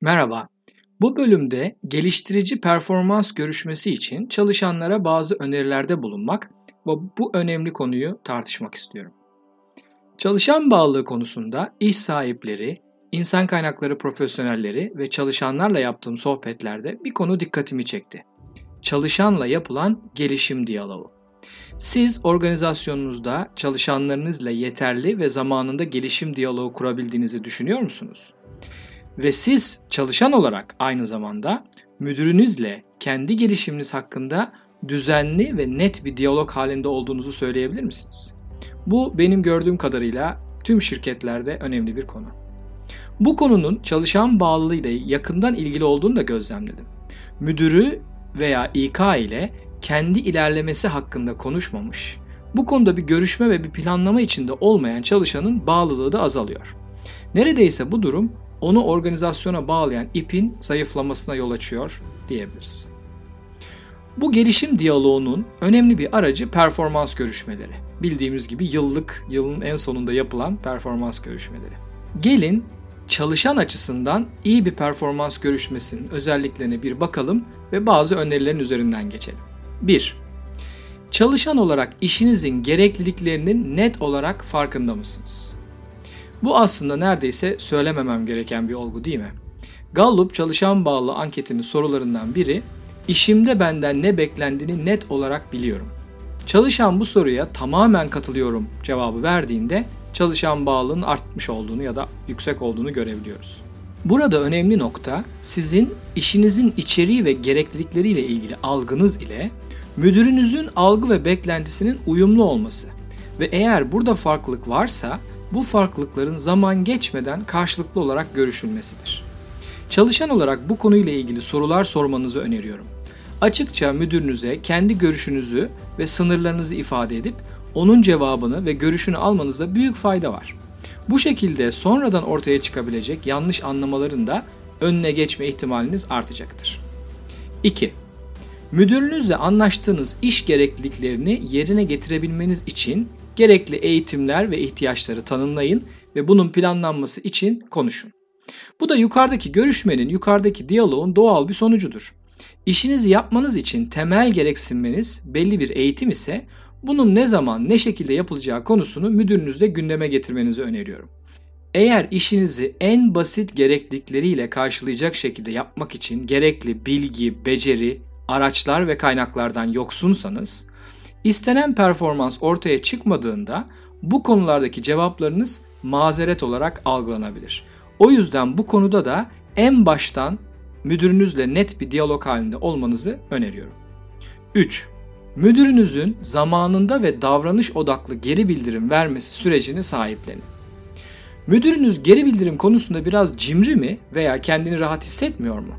Merhaba. Bu bölümde geliştirici performans görüşmesi için çalışanlara bazı önerilerde bulunmak ve bu önemli konuyu tartışmak istiyorum. Çalışan bağlılığı konusunda iş sahipleri, insan kaynakları profesyonelleri ve çalışanlarla yaptığım sohbetlerde bir konu dikkatimi çekti. Çalışanla yapılan gelişim diyaloğu. Siz organizasyonunuzda çalışanlarınızla yeterli ve zamanında gelişim diyaloğu kurabildiğinizi düşünüyor musunuz? Ve siz çalışan olarak aynı zamanda müdürünüzle kendi gelişiminiz hakkında düzenli ve net bir diyalog halinde olduğunuzu söyleyebilir misiniz? Bu benim gördüğüm kadarıyla tüm şirketlerde önemli bir konu. Bu konunun çalışan bağlılığıyla yakından ilgili olduğunu da gözlemledim. Müdürü veya İK ile kendi ilerlemesi hakkında konuşmamış, bu konuda bir görüşme ve bir planlama içinde olmayan çalışanın bağlılığı da azalıyor. Neredeyse bu durum onu organizasyona bağlayan ipin zayıflamasına yol açıyor diyebiliriz. Bu gelişim diyaloğunun önemli bir aracı performans görüşmeleri. Bildiğimiz gibi yıllık, yılın en sonunda yapılan performans görüşmeleri. Gelin çalışan açısından iyi bir performans görüşmesinin özelliklerine bir bakalım ve bazı önerilerin üzerinden geçelim. 1. Çalışan olarak işinizin gerekliliklerinin net olarak farkında mısınız? Bu aslında neredeyse söylememem gereken bir olgu değil mi? Gallup çalışan bağlı anketinin sorularından biri, işimde benden ne beklendiğini net olarak biliyorum. Çalışan bu soruya tamamen katılıyorum cevabı verdiğinde çalışan bağlılığın artmış olduğunu ya da yüksek olduğunu görebiliyoruz. Burada önemli nokta sizin işinizin içeriği ve gereklilikleriyle ilgili algınız ile müdürünüzün algı ve beklentisinin uyumlu olması. Ve eğer burada farklılık varsa bu farklılıkların zaman geçmeden karşılıklı olarak görüşülmesidir. Çalışan olarak bu konuyla ilgili sorular sormanızı öneriyorum. Açıkça müdürünüze kendi görüşünüzü ve sınırlarınızı ifade edip onun cevabını ve görüşünü almanızda büyük fayda var. Bu şekilde sonradan ortaya çıkabilecek yanlış anlamaların da önüne geçme ihtimaliniz artacaktır. 2. Müdürünüzle anlaştığınız iş gerekliliklerini yerine getirebilmeniz için gerekli eğitimler ve ihtiyaçları tanımlayın ve bunun planlanması için konuşun. Bu da yukarıdaki görüşmenin, yukarıdaki diyaloğun doğal bir sonucudur. İşinizi yapmanız için temel gereksinmeniz belli bir eğitim ise bunun ne zaman ne şekilde yapılacağı konusunu müdürünüzle gündeme getirmenizi öneriyorum. Eğer işinizi en basit gereklilikleriyle karşılayacak şekilde yapmak için gerekli bilgi, beceri, araçlar ve kaynaklardan yoksunsanız İstenen performans ortaya çıkmadığında bu konulardaki cevaplarınız mazeret olarak algılanabilir. O yüzden bu konuda da en baştan müdürünüzle net bir diyalog halinde olmanızı öneriyorum. 3. Müdürünüzün zamanında ve davranış odaklı geri bildirim vermesi sürecini sahiplenin. Müdürünüz geri bildirim konusunda biraz cimri mi veya kendini rahat hissetmiyor mu?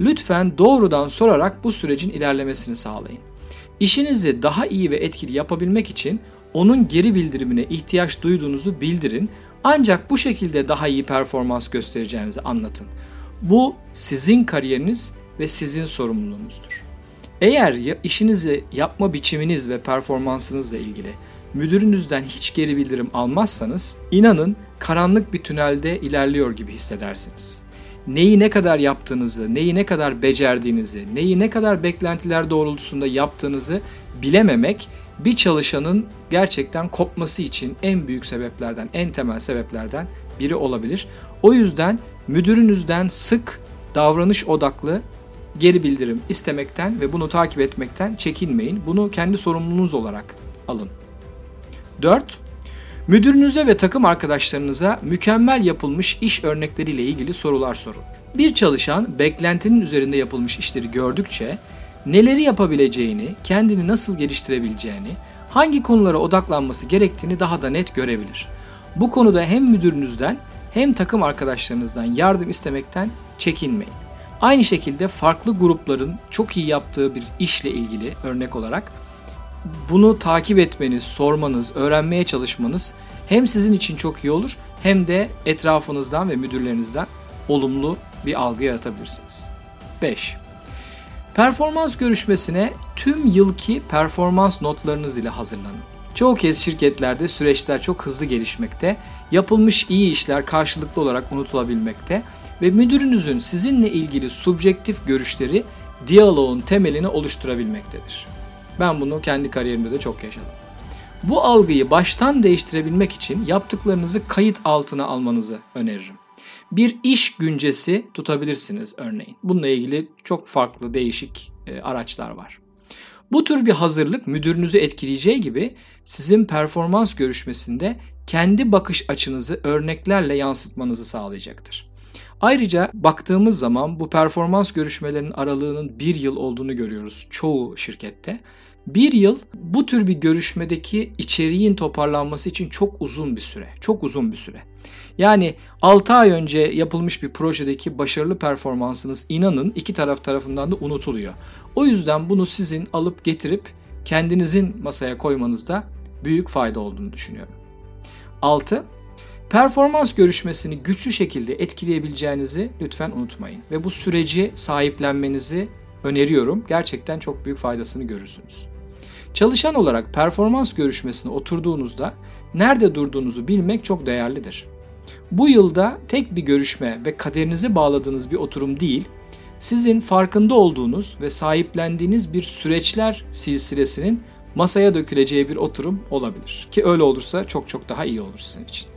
Lütfen doğrudan sorarak bu sürecin ilerlemesini sağlayın. İşinizi daha iyi ve etkili yapabilmek için onun geri bildirimine ihtiyaç duyduğunuzu bildirin ancak bu şekilde daha iyi performans göstereceğinizi anlatın. Bu sizin kariyeriniz ve sizin sorumluluğunuzdur. Eğer işinizi yapma biçiminiz ve performansınızla ilgili müdürünüzden hiç geri bildirim almazsanız inanın karanlık bir tünelde ilerliyor gibi hissedersiniz neyi ne kadar yaptığınızı, neyi ne kadar becerdiğinizi, neyi ne kadar beklentiler doğrultusunda yaptığınızı bilememek bir çalışanın gerçekten kopması için en büyük sebeplerden, en temel sebeplerden biri olabilir. O yüzden müdürünüzden sık davranış odaklı geri bildirim istemekten ve bunu takip etmekten çekinmeyin. Bunu kendi sorumluluğunuz olarak alın. 4. Müdürünüze ve takım arkadaşlarınıza mükemmel yapılmış iş örnekleriyle ilgili sorular sorun. Bir çalışan beklentinin üzerinde yapılmış işleri gördükçe neleri yapabileceğini, kendini nasıl geliştirebileceğini, hangi konulara odaklanması gerektiğini daha da net görebilir. Bu konuda hem müdürünüzden hem takım arkadaşlarınızdan yardım istemekten çekinmeyin. Aynı şekilde farklı grupların çok iyi yaptığı bir işle ilgili örnek olarak bunu takip etmeniz, sormanız, öğrenmeye çalışmanız hem sizin için çok iyi olur hem de etrafınızdan ve müdürlerinizden olumlu bir algı yaratabilirsiniz. 5. Performans görüşmesine tüm yılki performans notlarınız ile hazırlanın. Çoğu kez şirketlerde süreçler çok hızlı gelişmekte, yapılmış iyi işler karşılıklı olarak unutulabilmekte ve müdürünüzün sizinle ilgili subjektif görüşleri diyaloğun temelini oluşturabilmektedir. Ben bunu kendi kariyerimde de çok yaşadım. Bu algıyı baştan değiştirebilmek için yaptıklarınızı kayıt altına almanızı öneririm. Bir iş güncesi tutabilirsiniz örneğin. Bununla ilgili çok farklı değişik e, araçlar var. Bu tür bir hazırlık müdürünüzü etkileyeceği gibi sizin performans görüşmesinde kendi bakış açınızı örneklerle yansıtmanızı sağlayacaktır. Ayrıca baktığımız zaman bu performans görüşmelerinin aralığının bir yıl olduğunu görüyoruz çoğu şirkette. Bir yıl bu tür bir görüşmedeki içeriğin toparlanması için çok uzun bir süre. Çok uzun bir süre. Yani 6 ay önce yapılmış bir projedeki başarılı performansınız inanın iki taraf tarafından da unutuluyor. O yüzden bunu sizin alıp getirip kendinizin masaya koymanızda büyük fayda olduğunu düşünüyorum. 6. Performans görüşmesini güçlü şekilde etkileyebileceğinizi lütfen unutmayın ve bu süreci sahiplenmenizi öneriyorum. Gerçekten çok büyük faydasını görürsünüz. Çalışan olarak performans görüşmesine oturduğunuzda nerede durduğunuzu bilmek çok değerlidir. Bu yılda tek bir görüşme ve kaderinizi bağladığınız bir oturum değil, sizin farkında olduğunuz ve sahiplendiğiniz bir süreçler silsilesinin masaya döküleceği bir oturum olabilir. Ki öyle olursa çok çok daha iyi olur sizin için.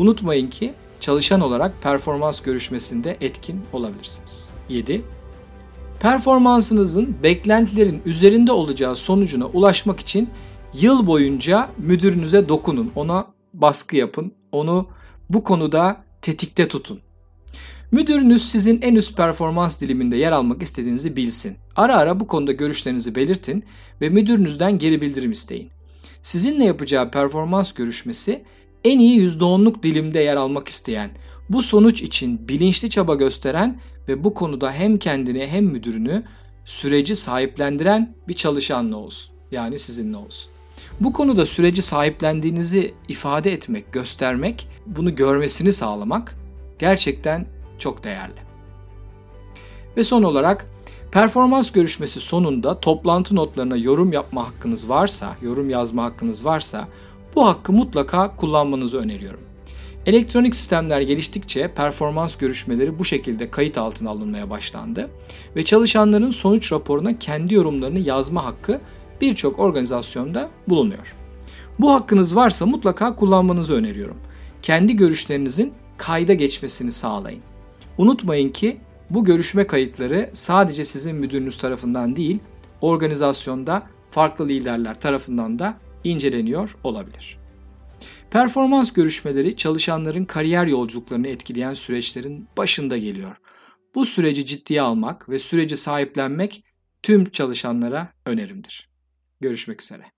Unutmayın ki çalışan olarak performans görüşmesinde etkin olabilirsiniz. 7. Performansınızın beklentilerin üzerinde olacağı sonucuna ulaşmak için yıl boyunca müdürünüze dokunun, ona baskı yapın, onu bu konuda tetikte tutun. Müdürünüz sizin en üst performans diliminde yer almak istediğinizi bilsin. Ara ara bu konuda görüşlerinizi belirtin ve müdürünüzden geri bildirim isteyin. Sizinle yapacağı performans görüşmesi en iyi %10'luk dilimde yer almak isteyen, bu sonuç için bilinçli çaba gösteren ve bu konuda hem kendini hem müdürünü süreci sahiplendiren bir çalışanla olsun. Yani sizinle olsun. Bu konuda süreci sahiplendiğinizi ifade etmek, göstermek, bunu görmesini sağlamak gerçekten çok değerli. Ve son olarak performans görüşmesi sonunda toplantı notlarına yorum yapma hakkınız varsa, yorum yazma hakkınız varsa bu hakkı mutlaka kullanmanızı öneriyorum. Elektronik sistemler geliştikçe performans görüşmeleri bu şekilde kayıt altına alınmaya başlandı ve çalışanların sonuç raporuna kendi yorumlarını yazma hakkı birçok organizasyonda bulunuyor. Bu hakkınız varsa mutlaka kullanmanızı öneriyorum. Kendi görüşlerinizin kayda geçmesini sağlayın. Unutmayın ki bu görüşme kayıtları sadece sizin müdürünüz tarafından değil, organizasyonda farklı liderler tarafından da inceleniyor olabilir. Performans görüşmeleri çalışanların kariyer yolculuklarını etkileyen süreçlerin başında geliyor. Bu süreci ciddiye almak ve süreci sahiplenmek tüm çalışanlara önerimdir. Görüşmek üzere.